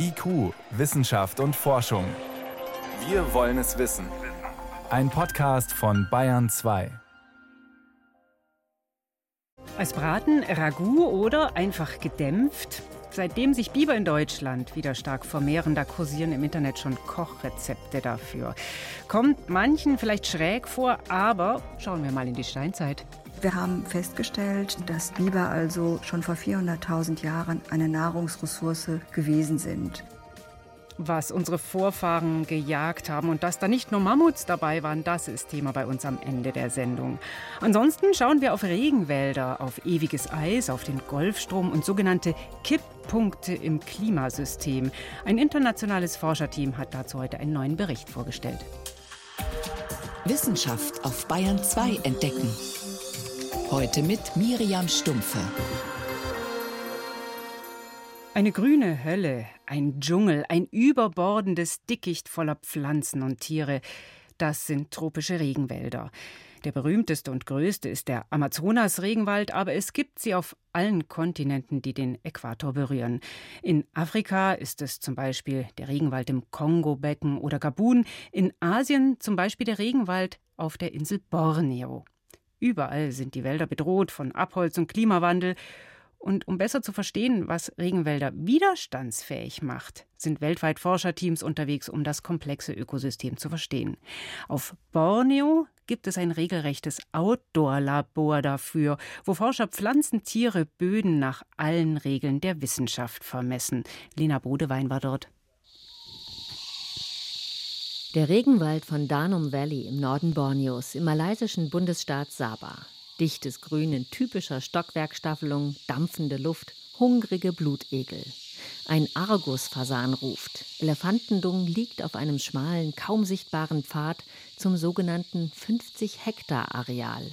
IQ, Wissenschaft und Forschung. Wir wollen es wissen. Ein Podcast von Bayern 2. Als Braten, Ragout oder einfach gedämpft? Seitdem sich Biber in Deutschland wieder stark vermehren, da kursieren im Internet schon Kochrezepte dafür. Kommt manchen vielleicht schräg vor, aber schauen wir mal in die Steinzeit. Wir haben festgestellt, dass Biber also schon vor 400.000 Jahren eine Nahrungsressource gewesen sind. Was unsere Vorfahren gejagt haben und dass da nicht nur Mammuts dabei waren, das ist Thema bei uns am Ende der Sendung. Ansonsten schauen wir auf Regenwälder, auf ewiges Eis, auf den Golfstrom und sogenannte Kipppunkte im Klimasystem. Ein internationales Forscherteam hat dazu heute einen neuen Bericht vorgestellt. Wissenschaft auf Bayern 2 entdecken. Heute mit Miriam Stumpfe. Eine grüne Hölle, ein Dschungel, ein überbordendes Dickicht voller Pflanzen und Tiere. Das sind tropische Regenwälder. Der berühmteste und größte ist der Amazonas-Regenwald, aber es gibt sie auf allen Kontinenten, die den Äquator berühren. In Afrika ist es zum Beispiel der Regenwald im Kongo-Becken oder Gabun, in Asien zum Beispiel der Regenwald auf der Insel Borneo. Überall sind die Wälder bedroht von Abholz und Klimawandel. Und um besser zu verstehen, was Regenwälder widerstandsfähig macht, sind weltweit Forscherteams unterwegs, um das komplexe Ökosystem zu verstehen. Auf Borneo gibt es ein regelrechtes Outdoor-Labor dafür, wo Forscher Pflanzen, Tiere, Böden nach allen Regeln der Wissenschaft vermessen. Lena Bodewein war dort. Der Regenwald von Danum Valley im Norden Borneos im malaysischen Bundesstaat Sabah. Dichtes Grün in typischer Stockwerkstaffelung, dampfende Luft, hungrige Blutegel. Ein Argusfasan ruft. Elefantendung liegt auf einem schmalen, kaum sichtbaren Pfad zum sogenannten 50 Hektar Areal.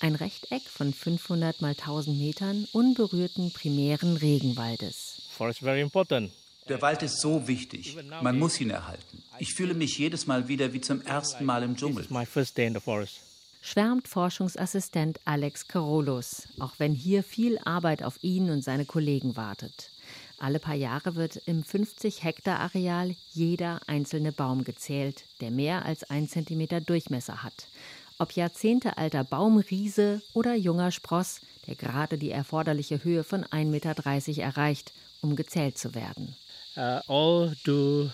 Ein Rechteck von 500 mal 1000 Metern unberührten primären Regenwaldes. Forest very important. Der Wald ist so wichtig. Man muss ihn erhalten. Ich fühle mich jedes Mal wieder wie zum ersten Mal im Dschungel. Schwärmt Forschungsassistent Alex Carolus, auch wenn hier viel Arbeit auf ihn und seine Kollegen wartet. Alle paar Jahre wird im 50 Hektar Areal jeder einzelne Baum gezählt, der mehr als ein Zentimeter Durchmesser hat. Ob jahrzehntealter Baumriese oder junger Spross, der gerade die erforderliche Höhe von 1,30 Meter erreicht, um gezählt zu werden. Uh, uh,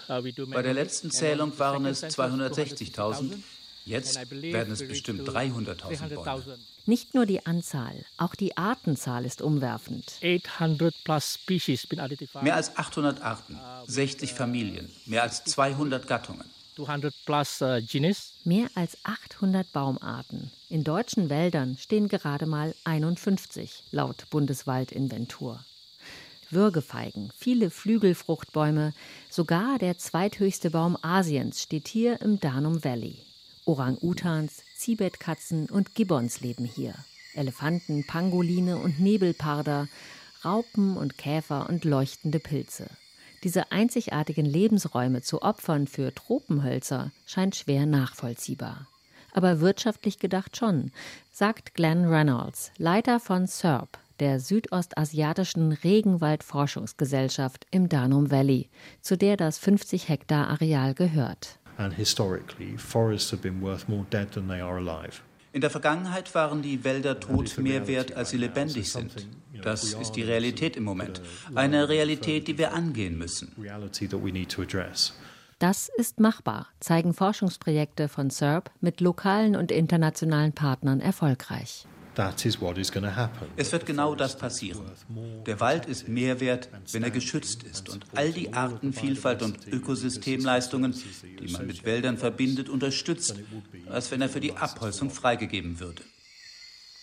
Bei der letzten Zählung waren es 260.000. Jetzt werden es bestimmt 300.000 Bäume. Nicht nur die Anzahl, auch die Artenzahl ist umwerfend. Mehr als 800 Arten, 60 Familien, mehr als 200 Gattungen. Uh, mehr als 800 Baumarten. In deutschen Wäldern stehen gerade mal 51, laut Bundeswaldinventur. Würgefeigen, viele Flügelfruchtbäume, sogar der zweithöchste Baum Asiens steht hier im Danum Valley. Orang-Utans, Zibetkatzen und Gibbons leben hier. Elefanten, Pangoline und Nebelparder, Raupen und Käfer und leuchtende Pilze. Diese einzigartigen Lebensräume zu opfern für Tropenhölzer scheint schwer nachvollziehbar. Aber wirtschaftlich gedacht schon, sagt Glenn Reynolds, Leiter von SERP, der Südostasiatischen Regenwaldforschungsgesellschaft im Danum Valley, zu der das 50 Hektar Areal gehört. In der Vergangenheit waren die Wälder tot mehr wert, als sie lebendig sind. Das ist die Realität im Moment. Eine Realität, die wir angehen müssen. Das ist machbar, zeigen Forschungsprojekte von SERP mit lokalen und internationalen Partnern erfolgreich. Es wird genau das passieren. Der Wald ist mehr wert, wenn er geschützt ist und all die Artenvielfalt und Ökosystemleistungen, die man mit Wäldern verbindet, unterstützt, als wenn er für die Abholzung freigegeben würde.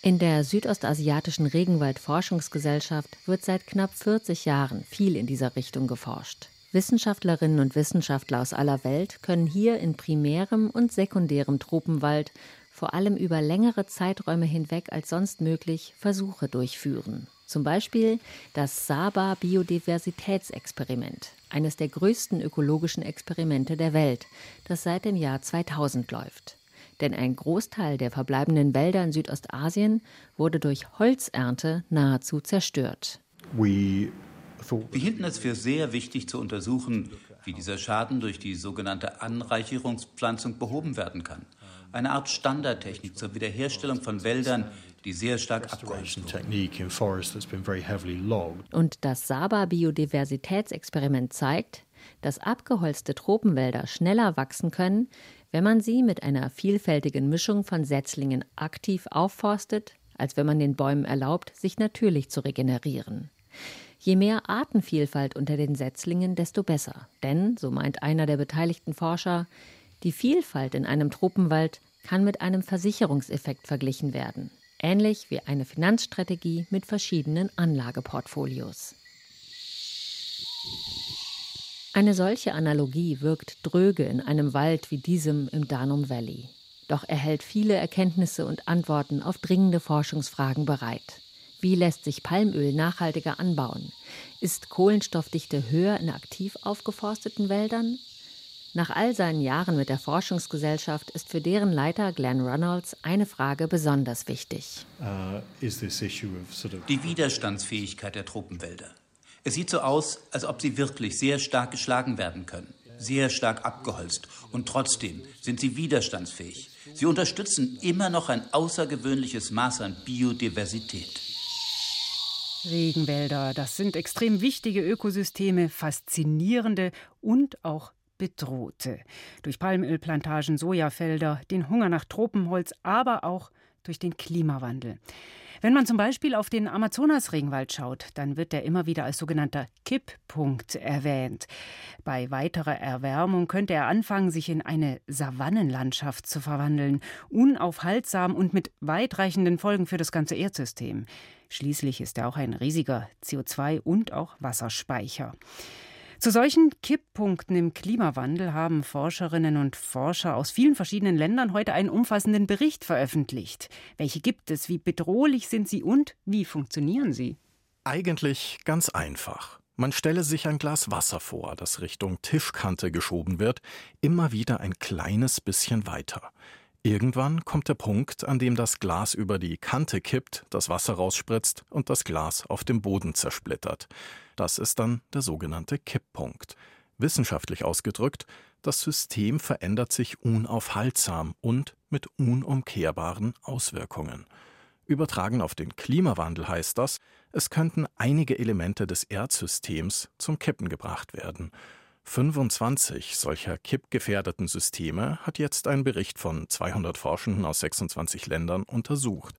In der Südostasiatischen Regenwaldforschungsgesellschaft wird seit knapp 40 Jahren viel in dieser Richtung geforscht. Wissenschaftlerinnen und Wissenschaftler aus aller Welt können hier in primärem und sekundärem Tropenwald vor allem über längere Zeiträume hinweg als sonst möglich Versuche durchführen. Zum Beispiel das Saba Biodiversitätsexperiment, eines der größten ökologischen Experimente der Welt, das seit dem Jahr 2000 läuft. Denn ein Großteil der verbleibenden Wälder in Südostasien wurde durch Holzernte nahezu zerstört. We Wir hielten es für sehr wichtig zu untersuchen, wie dieser Schaden durch die sogenannte Anreicherungspflanzung behoben werden kann. Eine Art Standardtechnik zur Wiederherstellung von Wäldern, die sehr stark abgeholzt Und das Saba-Biodiversitätsexperiment zeigt, dass abgeholzte Tropenwälder schneller wachsen können, wenn man sie mit einer vielfältigen Mischung von Setzlingen aktiv aufforstet, als wenn man den Bäumen erlaubt, sich natürlich zu regenerieren. Je mehr Artenvielfalt unter den Setzlingen, desto besser. Denn, so meint einer der beteiligten Forscher, die Vielfalt in einem Tropenwald kann mit einem Versicherungseffekt verglichen werden. Ähnlich wie eine Finanzstrategie mit verschiedenen Anlageportfolios. Eine solche Analogie wirkt dröge in einem Wald wie diesem im Danum Valley. Doch er hält viele Erkenntnisse und Antworten auf dringende Forschungsfragen bereit. Wie lässt sich Palmöl nachhaltiger anbauen? Ist Kohlenstoffdichte höher in aktiv aufgeforsteten Wäldern? Nach all seinen Jahren mit der Forschungsgesellschaft ist für deren Leiter Glenn Reynolds eine Frage besonders wichtig. Uh, Die Widerstandsfähigkeit der Tropenwälder. Es sieht so aus, als ob sie wirklich sehr stark geschlagen werden können, sehr stark abgeholzt. Und trotzdem sind sie widerstandsfähig. Sie unterstützen immer noch ein außergewöhnliches Maß an Biodiversität. Regenwälder, das sind extrem wichtige Ökosysteme, faszinierende und auch bedrohte. Durch Palmölplantagen, Sojafelder, den Hunger nach Tropenholz, aber auch durch den Klimawandel. Wenn man zum Beispiel auf den Amazonas-Regenwald schaut, dann wird er immer wieder als sogenannter Kipppunkt erwähnt. Bei weiterer Erwärmung könnte er anfangen, sich in eine Savannenlandschaft zu verwandeln, unaufhaltsam und mit weitreichenden Folgen für das ganze Erdsystem. Schließlich ist er auch ein riesiger CO2- und auch Wasserspeicher. Zu solchen Kipppunkten im Klimawandel haben Forscherinnen und Forscher aus vielen verschiedenen Ländern heute einen umfassenden Bericht veröffentlicht. Welche gibt es? Wie bedrohlich sind sie und wie funktionieren sie? Eigentlich ganz einfach. Man stelle sich ein Glas Wasser vor, das Richtung Tischkante geschoben wird, immer wieder ein kleines bisschen weiter. Irgendwann kommt der Punkt, an dem das Glas über die Kante kippt, das Wasser rausspritzt und das Glas auf dem Boden zersplittert. Das ist dann der sogenannte Kipppunkt. Wissenschaftlich ausgedrückt, das System verändert sich unaufhaltsam und mit unumkehrbaren Auswirkungen. Übertragen auf den Klimawandel heißt das, es könnten einige Elemente des Erdsystems zum Kippen gebracht werden. 25 solcher kippgefährdeten Systeme hat jetzt ein Bericht von 200 Forschenden aus 26 Ländern untersucht.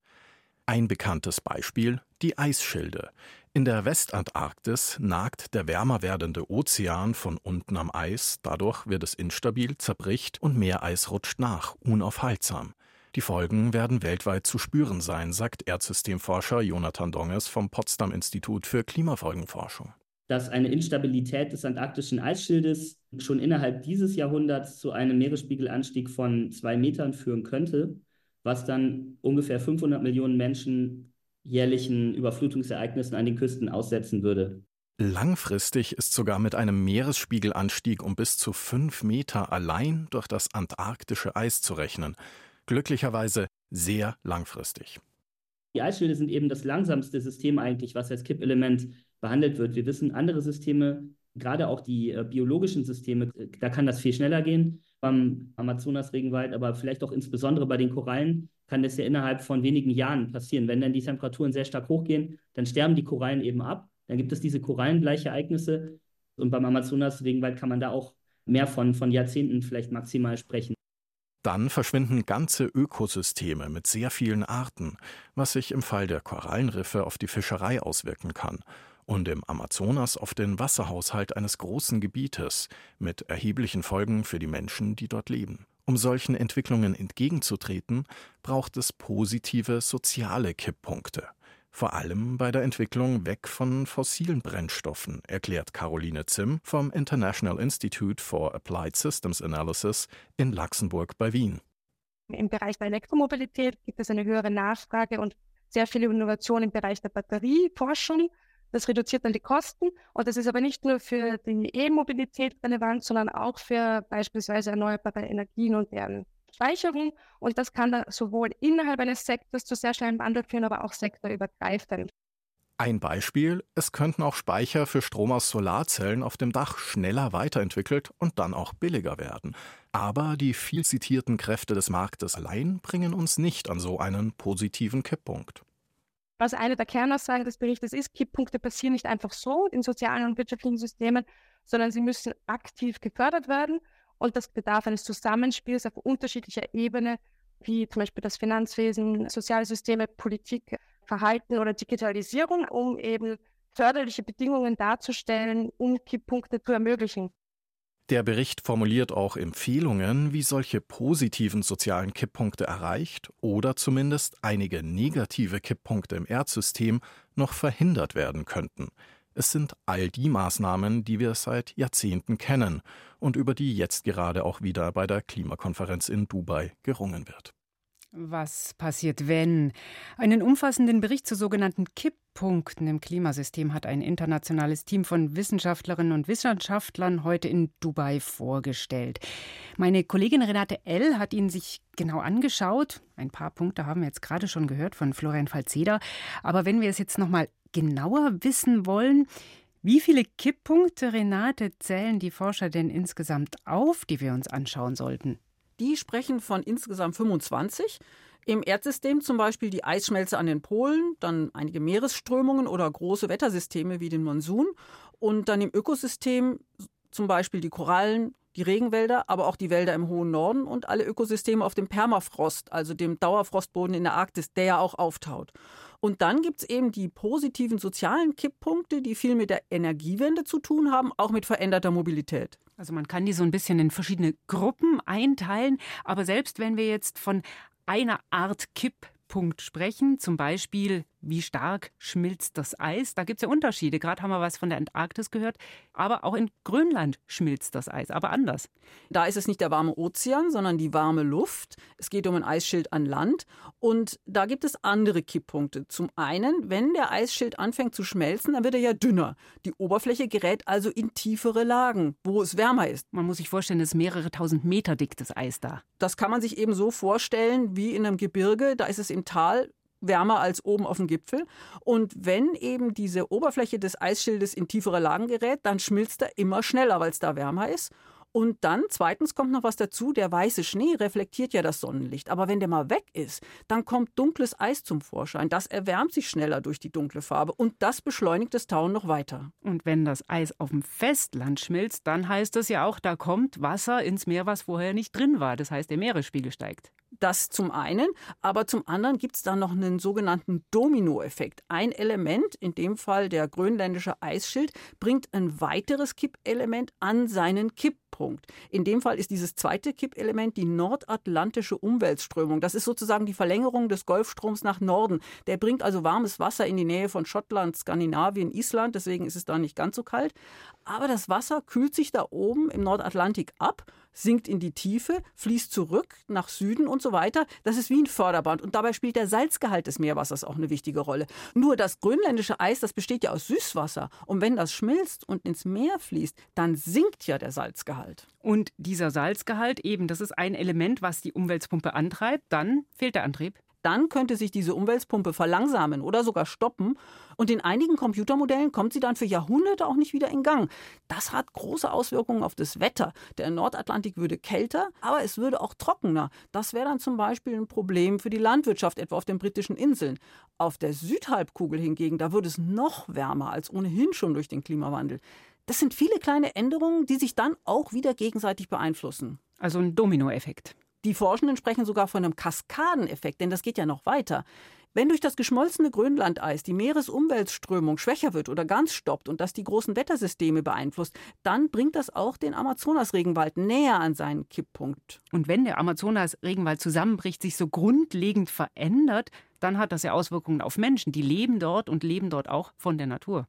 Ein bekanntes Beispiel die Eisschilde. In der Westantarktis nagt der wärmer werdende Ozean von unten am Eis, dadurch wird es instabil, zerbricht und Meereis rutscht nach, unaufhaltsam. Die Folgen werden weltweit zu spüren sein, sagt Erdsystemforscher Jonathan Donges vom Potsdam Institut für Klimafolgenforschung dass eine Instabilität des antarktischen Eisschildes schon innerhalb dieses Jahrhunderts zu einem Meeresspiegelanstieg von zwei Metern führen könnte, was dann ungefähr 500 Millionen Menschen jährlichen Überflutungsereignissen an den Küsten aussetzen würde. Langfristig ist sogar mit einem Meeresspiegelanstieg um bis zu fünf Meter allein durch das antarktische Eis zu rechnen. Glücklicherweise sehr langfristig. Die Eisschilde sind eben das langsamste System eigentlich, was als Kippelement behandelt wird. Wir wissen, andere Systeme, gerade auch die äh, biologischen Systeme, äh, da kann das viel schneller gehen. Beim Amazonas-Regenwald, aber vielleicht auch insbesondere bei den Korallen kann das ja innerhalb von wenigen Jahren passieren. Wenn dann die Temperaturen sehr stark hochgehen, dann sterben die Korallen eben ab. Dann gibt es diese Korallenbleichereignisse. Und beim Amazonas-Regenwald kann man da auch mehr von, von Jahrzehnten vielleicht maximal sprechen. Dann verschwinden ganze Ökosysteme mit sehr vielen Arten, was sich im Fall der Korallenriffe auf die Fischerei auswirken kann und im Amazonas auf den Wasserhaushalt eines großen Gebietes mit erheblichen Folgen für die Menschen, die dort leben. Um solchen Entwicklungen entgegenzutreten, braucht es positive soziale Kipppunkte. Vor allem bei der Entwicklung weg von fossilen Brennstoffen, erklärt Caroline Zimm vom International Institute for Applied Systems Analysis in Luxemburg bei Wien. Im Bereich der Elektromobilität gibt es eine höhere Nachfrage und sehr viele Innovationen im Bereich der Batterieforschung. Das reduziert dann die Kosten und das ist aber nicht nur für die E-Mobilität relevant, sondern auch für beispielsweise erneuerbare Energien und deren Speicherung. Und das kann dann sowohl innerhalb eines Sektors zu sehr schnellem Wandel führen, aber auch sektorübergreifend. Ein Beispiel, es könnten auch Speicher für Strom aus Solarzellen auf dem Dach schneller weiterentwickelt und dann auch billiger werden. Aber die viel zitierten Kräfte des Marktes allein bringen uns nicht an so einen positiven Kipppunkt. Was eine der Kernaussagen des Berichtes ist, Kipppunkte passieren nicht einfach so in sozialen und wirtschaftlichen Systemen, sondern sie müssen aktiv gefördert werden und das bedarf eines Zusammenspiels auf unterschiedlicher Ebene, wie zum Beispiel das Finanzwesen, soziale Systeme, Politik, Verhalten oder Digitalisierung, um eben förderliche Bedingungen darzustellen, um Kipppunkte zu ermöglichen. Der Bericht formuliert auch Empfehlungen, wie solche positiven sozialen Kipppunkte erreicht oder zumindest einige negative Kipppunkte im Erdsystem noch verhindert werden könnten. Es sind all die Maßnahmen, die wir seit Jahrzehnten kennen und über die jetzt gerade auch wieder bei der Klimakonferenz in Dubai gerungen wird. Was passiert, wenn? Einen umfassenden Bericht zu sogenannten Kipppunkten im Klimasystem hat ein internationales Team von Wissenschaftlerinnen und Wissenschaftlern heute in Dubai vorgestellt. Meine Kollegin Renate L. hat ihn sich genau angeschaut. Ein paar Punkte haben wir jetzt gerade schon gehört von Florian Falzeder. Aber wenn wir es jetzt noch mal genauer wissen wollen, wie viele Kipppunkte, Renate, zählen die Forscher denn insgesamt auf, die wir uns anschauen sollten? Die sprechen von insgesamt 25. Im Erdsystem zum Beispiel die Eisschmelze an den Polen, dann einige Meeresströmungen oder große Wettersysteme wie den Monsun und dann im Ökosystem zum Beispiel die Korallen, die Regenwälder, aber auch die Wälder im hohen Norden und alle Ökosysteme auf dem Permafrost, also dem Dauerfrostboden in der Arktis, der ja auch auftaut. Und dann gibt es eben die positiven sozialen Kipppunkte, die viel mit der Energiewende zu tun haben, auch mit veränderter Mobilität. Also man kann die so ein bisschen in verschiedene Gruppen einteilen, aber selbst wenn wir jetzt von einer Art Kipppunkt sprechen, zum Beispiel wie stark schmilzt das Eis? Da gibt es ja Unterschiede. Gerade haben wir was von der Antarktis gehört. Aber auch in Grönland schmilzt das Eis, aber anders. Da ist es nicht der warme Ozean, sondern die warme Luft. Es geht um ein Eisschild an Land. Und da gibt es andere Kipppunkte. Zum einen, wenn der Eisschild anfängt zu schmelzen, dann wird er ja dünner. Die Oberfläche gerät also in tiefere Lagen, wo es wärmer ist. Man muss sich vorstellen, es ist mehrere tausend Meter dick, das Eis da. Das kann man sich eben so vorstellen wie in einem Gebirge. Da ist es im Tal wärmer als oben auf dem Gipfel. Und wenn eben diese Oberfläche des Eisschildes in tiefere Lagen gerät, dann schmilzt er immer schneller, weil es da wärmer ist. Und dann, zweitens kommt noch was dazu, der weiße Schnee reflektiert ja das Sonnenlicht. Aber wenn der mal weg ist, dann kommt dunkles Eis zum Vorschein. Das erwärmt sich schneller durch die dunkle Farbe und das beschleunigt das Tauen noch weiter. Und wenn das Eis auf dem Festland schmilzt, dann heißt das ja auch, da kommt Wasser ins Meer, was vorher nicht drin war. Das heißt, der Meeresspiegel steigt. Das zum einen, aber zum anderen gibt es dann noch einen sogenannten Dominoeffekt. Ein Element, in dem Fall der grönländische Eisschild, bringt ein weiteres Kippelement an seinen Kipppunkt. In dem Fall ist dieses zweite Kippelement die nordatlantische Umweltströmung. Das ist sozusagen die Verlängerung des Golfstroms nach Norden. Der bringt also warmes Wasser in die Nähe von Schottland, Skandinavien, Island. Deswegen ist es da nicht ganz so kalt. Aber das Wasser kühlt sich da oben im Nordatlantik ab sinkt in die Tiefe, fließt zurück nach Süden und so weiter. Das ist wie ein Förderband. Und dabei spielt der Salzgehalt des Meerwassers auch eine wichtige Rolle. Nur das grönländische Eis, das besteht ja aus Süßwasser. Und wenn das schmilzt und ins Meer fließt, dann sinkt ja der Salzgehalt. Und dieser Salzgehalt eben, das ist ein Element, was die Umweltpumpe antreibt. Dann fehlt der Antrieb dann könnte sich diese Umweltpumpe verlangsamen oder sogar stoppen. Und in einigen Computermodellen kommt sie dann für Jahrhunderte auch nicht wieder in Gang. Das hat große Auswirkungen auf das Wetter. Der Nordatlantik würde kälter, aber es würde auch trockener. Das wäre dann zum Beispiel ein Problem für die Landwirtschaft, etwa auf den britischen Inseln. Auf der Südhalbkugel hingegen, da würde es noch wärmer als ohnehin schon durch den Klimawandel. Das sind viele kleine Änderungen, die sich dann auch wieder gegenseitig beeinflussen. Also ein Dominoeffekt. Die Forschenden sprechen sogar von einem Kaskadeneffekt, denn das geht ja noch weiter. Wenn durch das geschmolzene Grönlandeis die Meeresumweltströmung schwächer wird oder ganz stoppt und das die großen Wettersysteme beeinflusst, dann bringt das auch den Amazonas-Regenwald näher an seinen Kipppunkt. Und wenn der Amazonas-Regenwald zusammenbricht, sich so grundlegend verändert, dann hat das ja Auswirkungen auf Menschen. Die leben dort und leben dort auch von der Natur.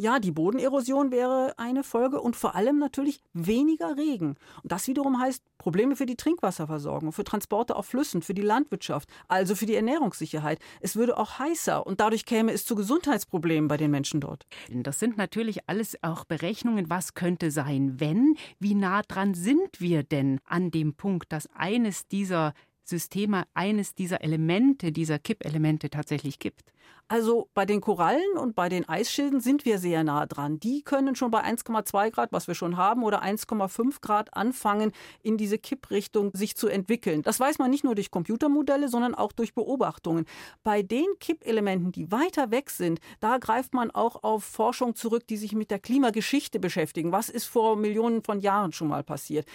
Ja, die Bodenerosion wäre eine Folge und vor allem natürlich weniger Regen. Und das wiederum heißt Probleme für die Trinkwasserversorgung, für Transporte auf Flüssen, für die Landwirtschaft, also für die Ernährungssicherheit. Es würde auch heißer und dadurch käme es zu Gesundheitsproblemen bei den Menschen dort. Das sind natürlich alles auch Berechnungen, was könnte sein, wenn, wie nah dran sind wir denn an dem Punkt, dass eines dieser Systeme eines dieser Elemente, dieser Kippelemente tatsächlich gibt? Also bei den Korallen und bei den Eisschilden sind wir sehr nah dran. Die können schon bei 1,2 Grad, was wir schon haben, oder 1,5 Grad anfangen, in diese Kipprichtung sich zu entwickeln. Das weiß man nicht nur durch Computermodelle, sondern auch durch Beobachtungen. Bei den Kippelementen, die weiter weg sind, da greift man auch auf Forschung zurück, die sich mit der Klimageschichte beschäftigen. Was ist vor Millionen von Jahren schon mal passiert?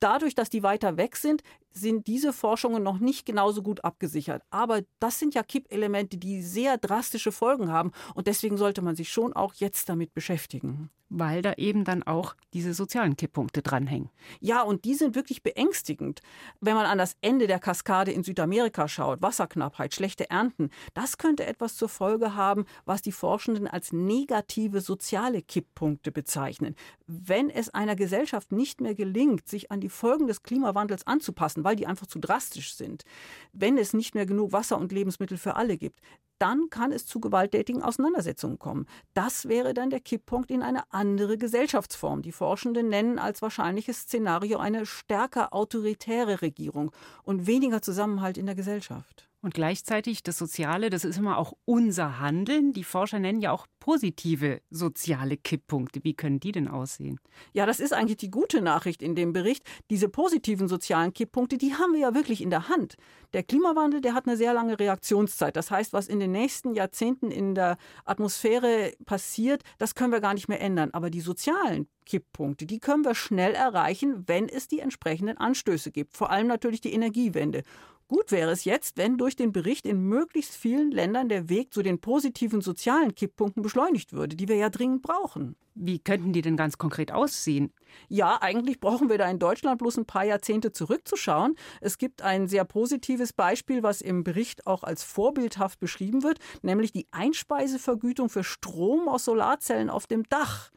Dadurch, dass die weiter weg sind, sind diese Forschungen noch nicht genauso gut abgesichert. Aber das sind ja Kippelemente, die sehr drastische Folgen haben. Und deswegen sollte man sich schon auch jetzt damit beschäftigen. Weil da eben dann auch diese sozialen Kipppunkte dranhängen. Ja, und die sind wirklich beängstigend. Wenn man an das Ende der Kaskade in Südamerika schaut, Wasserknappheit, schlechte Ernten, das könnte etwas zur Folge haben, was die Forschenden als negative soziale Kipppunkte bezeichnen. Wenn es einer Gesellschaft nicht mehr gelingt, sich an die Folgen des Klimawandels anzupassen, weil die einfach zu drastisch sind. Wenn es nicht mehr genug Wasser und Lebensmittel für alle gibt, dann kann es zu gewalttätigen Auseinandersetzungen kommen. Das wäre dann der Kipppunkt in eine andere Gesellschaftsform. Die Forschenden nennen als wahrscheinliches Szenario eine stärker autoritäre Regierung und weniger Zusammenhalt in der Gesellschaft. Und gleichzeitig das Soziale, das ist immer auch unser Handeln. Die Forscher nennen ja auch positive soziale Kipppunkte. Wie können die denn aussehen? Ja, das ist eigentlich die gute Nachricht in dem Bericht. Diese positiven sozialen Kipppunkte, die haben wir ja wirklich in der Hand. Der Klimawandel, der hat eine sehr lange Reaktionszeit. Das heißt, was in den nächsten Jahrzehnten in der Atmosphäre passiert, das können wir gar nicht mehr ändern. Aber die sozialen Kipppunkte, die können wir schnell erreichen, wenn es die entsprechenden Anstöße gibt. Vor allem natürlich die Energiewende. Gut wäre es jetzt, wenn durch den Bericht in möglichst vielen Ländern der Weg zu den positiven sozialen Kipppunkten beschleunigt würde, die wir ja dringend brauchen. Wie könnten die denn ganz konkret aussehen? Ja, eigentlich brauchen wir da in Deutschland bloß ein paar Jahrzehnte zurückzuschauen. Es gibt ein sehr positives Beispiel, was im Bericht auch als vorbildhaft beschrieben wird, nämlich die Einspeisevergütung für Strom aus Solarzellen auf dem Dach.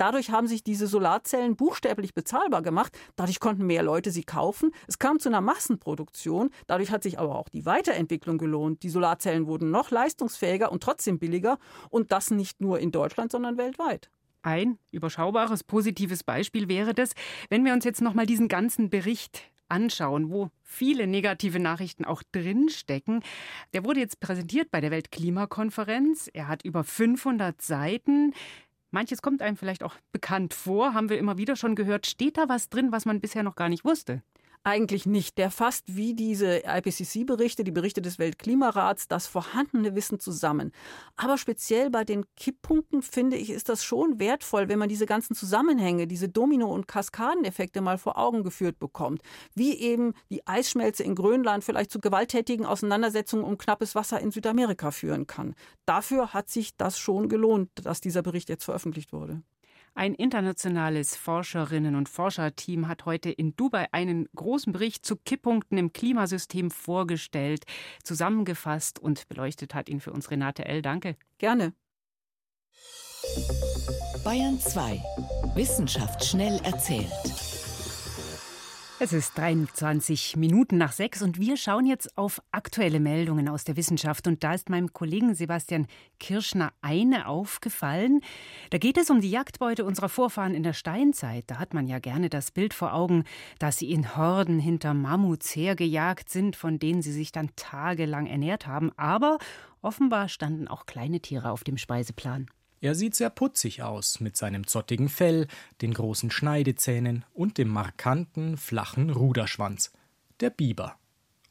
Dadurch haben sich diese Solarzellen buchstäblich bezahlbar gemacht. Dadurch konnten mehr Leute sie kaufen. Es kam zu einer Massenproduktion. Dadurch hat sich aber auch die Weiterentwicklung gelohnt. Die Solarzellen wurden noch leistungsfähiger und trotzdem billiger. Und das nicht nur in Deutschland, sondern weltweit. Ein überschaubares, positives Beispiel wäre das, wenn wir uns jetzt noch mal diesen ganzen Bericht anschauen, wo viele negative Nachrichten auch drinstecken. Der wurde jetzt präsentiert bei der Weltklimakonferenz. Er hat über 500 Seiten. Manches kommt einem vielleicht auch bekannt vor, haben wir immer wieder schon gehört. Steht da was drin, was man bisher noch gar nicht wusste? Eigentlich nicht. Der fasst wie diese IPCC-Berichte, die Berichte des Weltklimarats, das vorhandene Wissen zusammen. Aber speziell bei den Kipppunkten finde ich, ist das schon wertvoll, wenn man diese ganzen Zusammenhänge, diese Domino- und Kaskadeneffekte mal vor Augen geführt bekommt. Wie eben die Eisschmelze in Grönland vielleicht zu gewalttätigen Auseinandersetzungen um knappes Wasser in Südamerika führen kann. Dafür hat sich das schon gelohnt, dass dieser Bericht jetzt veröffentlicht wurde. Ein internationales Forscherinnen- und Forscherteam hat heute in Dubai einen großen Bericht zu Kipppunkten im Klimasystem vorgestellt, zusammengefasst und beleuchtet hat ihn für uns Renate L. Danke. Gerne. Bayern 2. Wissenschaft schnell erzählt. Es ist 23 Minuten nach sechs und wir schauen jetzt auf aktuelle Meldungen aus der Wissenschaft. Und da ist meinem Kollegen Sebastian Kirschner eine aufgefallen. Da geht es um die Jagdbeute unserer Vorfahren in der Steinzeit. Da hat man ja gerne das Bild vor Augen, dass sie in Horden hinter Mammuts hergejagt sind, von denen sie sich dann tagelang ernährt haben. Aber offenbar standen auch kleine Tiere auf dem Speiseplan. Er sieht sehr putzig aus, mit seinem zottigen Fell, den großen Schneidezähnen und dem markanten, flachen Ruderschwanz. Der Biber.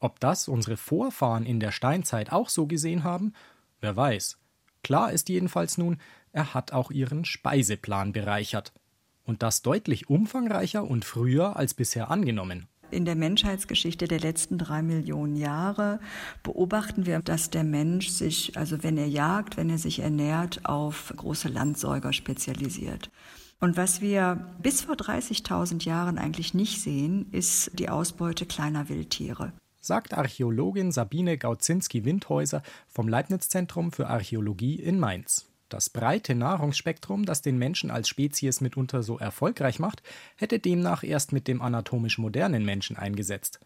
Ob das unsere Vorfahren in der Steinzeit auch so gesehen haben? Wer weiß. Klar ist jedenfalls nun, er hat auch ihren Speiseplan bereichert. Und das deutlich umfangreicher und früher als bisher angenommen in der Menschheitsgeschichte der letzten drei Millionen Jahre beobachten wir, dass der Mensch sich, also wenn er jagt, wenn er sich ernährt, auf große Landsäuger spezialisiert. Und was wir bis vor 30.000 Jahren eigentlich nicht sehen, ist die Ausbeute kleiner Wildtiere sagt Archäologin Sabine Gaudzinski-Windhäuser vom Leibniz-Zentrum für Archäologie in Mainz. Das breite Nahrungsspektrum, das den Menschen als Spezies mitunter so erfolgreich macht, hätte demnach erst mit dem anatomisch modernen Menschen eingesetzt.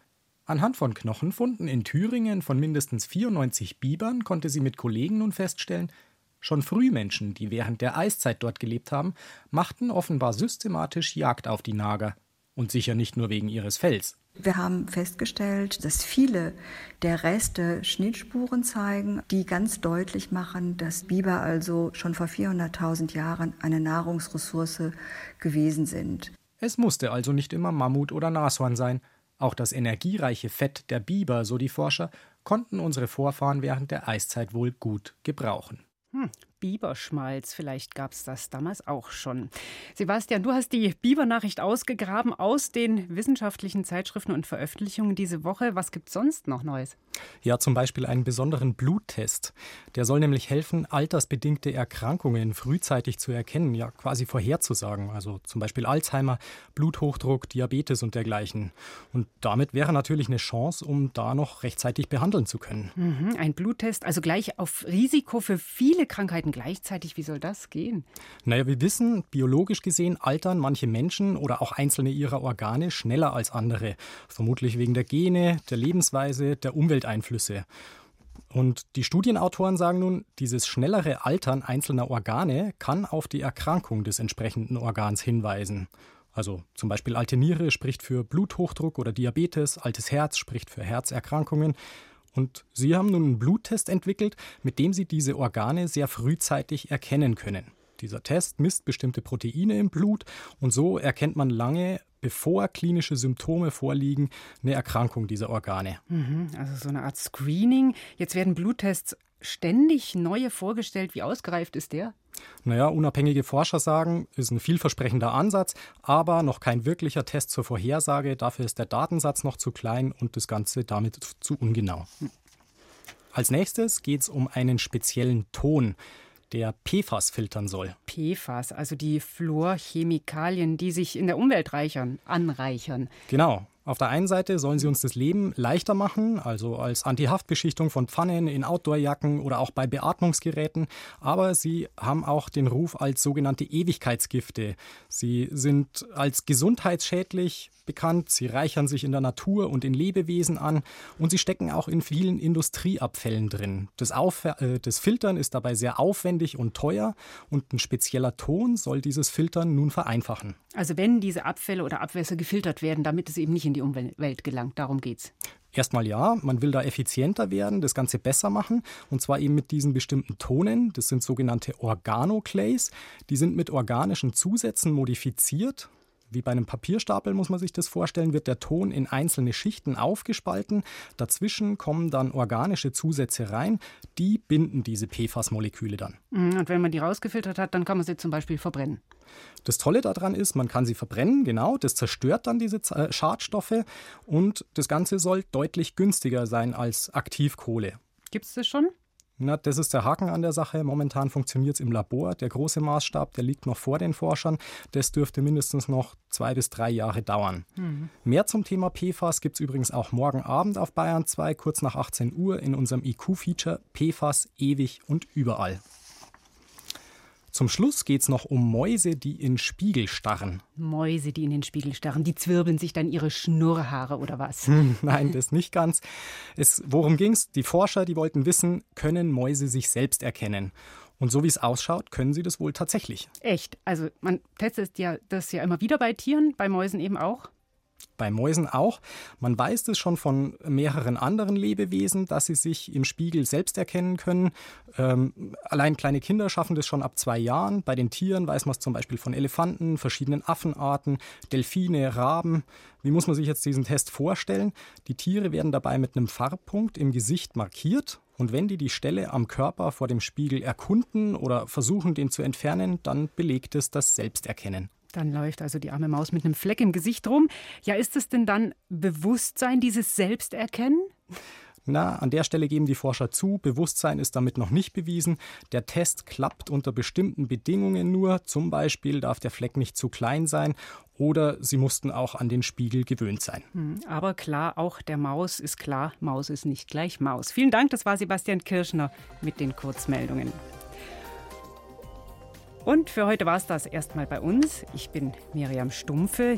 Anhand von Knochenfunden in Thüringen von mindestens 94 Bibern konnte sie mit Kollegen nun feststellen, schon Frühmenschen, die während der Eiszeit dort gelebt haben, machten offenbar systematisch Jagd auf die Nager. Und sicher nicht nur wegen ihres Fells. Wir haben festgestellt, dass viele der Reste Schnittspuren zeigen, die ganz deutlich machen, dass Biber also schon vor 400.000 Jahren eine Nahrungsressource gewesen sind. Es musste also nicht immer Mammut oder Nashorn sein. Auch das energiereiche Fett der Biber, so die Forscher, konnten unsere Vorfahren während der Eiszeit wohl gut gebrauchen. Hm, Biberschmalz, vielleicht gab es das damals auch schon. Sebastian, du hast die Bibernachricht ausgegraben aus den wissenschaftlichen Zeitschriften und Veröffentlichungen diese Woche. Was gibt es sonst noch Neues? Ja, zum Beispiel einen besonderen Bluttest. Der soll nämlich helfen, altersbedingte Erkrankungen frühzeitig zu erkennen, ja quasi vorherzusagen. Also zum Beispiel Alzheimer, Bluthochdruck, Diabetes und dergleichen. Und damit wäre natürlich eine Chance, um da noch rechtzeitig behandeln zu können. Mhm, ein Bluttest, also gleich auf Risiko für viele Krankheiten gleichzeitig. Wie soll das gehen? Naja, wir wissen, biologisch gesehen altern manche Menschen oder auch einzelne ihrer Organe schneller als andere. Vermutlich wegen der Gene, der Lebensweise, der Umwelteinflüsse. Und die Studienautoren sagen nun, dieses schnellere Altern einzelner Organe kann auf die Erkrankung des entsprechenden Organs hinweisen. Also zum Beispiel alte Niere spricht für Bluthochdruck oder Diabetes, altes Herz spricht für Herzerkrankungen. Und Sie haben nun einen Bluttest entwickelt, mit dem Sie diese Organe sehr frühzeitig erkennen können. Dieser Test misst bestimmte Proteine im Blut und so erkennt man lange, bevor klinische Symptome vorliegen, eine Erkrankung dieser Organe. Mhm, also so eine Art Screening. Jetzt werden Bluttests ständig neue vorgestellt. Wie ausgereift ist der? Naja, unabhängige Forscher sagen, ist ein vielversprechender Ansatz, aber noch kein wirklicher Test zur Vorhersage. Dafür ist der Datensatz noch zu klein und das Ganze damit zu ungenau. Als nächstes geht es um einen speziellen Ton, der PFAS filtern soll. PFAS, also die Fluorchemikalien, die sich in der Umwelt reichern, anreichern. Genau. Auf der einen Seite sollen sie uns das Leben leichter machen, also als Antihaftbeschichtung von Pfannen in Outdoorjacken oder auch bei Beatmungsgeräten, aber sie haben auch den Ruf als sogenannte Ewigkeitsgifte. Sie sind als gesundheitsschädlich bekannt, sie reichern sich in der Natur und in Lebewesen an und sie stecken auch in vielen Industrieabfällen drin. Das, Auf äh, das Filtern ist dabei sehr aufwendig und teuer und ein spezieller Ton soll dieses Filtern nun vereinfachen. Also wenn diese Abfälle oder Abwässer gefiltert werden, damit es eben nicht in die Umwelt gelangt, darum geht's. Erstmal ja, man will da effizienter werden, das Ganze besser machen und zwar eben mit diesen bestimmten Tonen. Das sind sogenannte Organoclays. Die sind mit organischen Zusätzen modifiziert wie bei einem Papierstapel muss man sich das vorstellen, wird der Ton in einzelne Schichten aufgespalten. Dazwischen kommen dann organische Zusätze rein, die binden diese PFAS-Moleküle dann. Mhm, und wenn man die rausgefiltert hat, dann kann man sie zum Beispiel verbrennen. Das Tolle daran ist, man kann sie verbrennen, genau, das zerstört dann diese äh, Schadstoffe und das Ganze soll deutlich günstiger sein als Aktivkohle. Gibt es das schon? Na, das ist der Haken an der Sache. Momentan funktioniert es im Labor. Der große Maßstab, der liegt noch vor den Forschern. Das dürfte mindestens noch zwei bis drei Jahre dauern. Mhm. Mehr zum Thema PFAS gibt es übrigens auch morgen Abend auf Bayern 2, kurz nach 18 Uhr, in unserem IQ-Feature PFAS ewig und überall. Zum Schluss geht es noch um Mäuse, die in Spiegel starren. Mäuse, die in den Spiegel starren, die zwirbeln sich dann ihre Schnurrhaare oder was? Hm, nein, das nicht ganz. Es, worum ging es? Die Forscher, die wollten wissen, können Mäuse sich selbst erkennen? Und so wie es ausschaut, können sie das wohl tatsächlich. Echt? Also man testet ja das ja immer wieder bei Tieren, bei Mäusen eben auch? Bei Mäusen auch. Man weiß es schon von mehreren anderen Lebewesen, dass sie sich im Spiegel selbst erkennen können. Ähm, allein kleine Kinder schaffen das schon ab zwei Jahren. Bei den Tieren weiß man es zum Beispiel von Elefanten, verschiedenen Affenarten, Delfine, Raben. Wie muss man sich jetzt diesen Test vorstellen? Die Tiere werden dabei mit einem Farbpunkt im Gesicht markiert. Und wenn die die Stelle am Körper vor dem Spiegel erkunden oder versuchen, den zu entfernen, dann belegt es das Selbsterkennen. Dann läuft also die arme Maus mit einem Fleck im Gesicht rum. Ja, ist es denn dann Bewusstsein, dieses Selbsterkennen? Na, an der Stelle geben die Forscher zu, Bewusstsein ist damit noch nicht bewiesen. Der Test klappt unter bestimmten Bedingungen nur. Zum Beispiel darf der Fleck nicht zu klein sein oder sie mussten auch an den Spiegel gewöhnt sein. Hm, aber klar, auch der Maus ist klar, Maus ist nicht gleich Maus. Vielen Dank, das war Sebastian Kirschner mit den Kurzmeldungen. Und für heute war es das erstmal bei uns. Ich bin Miriam Stumpfe.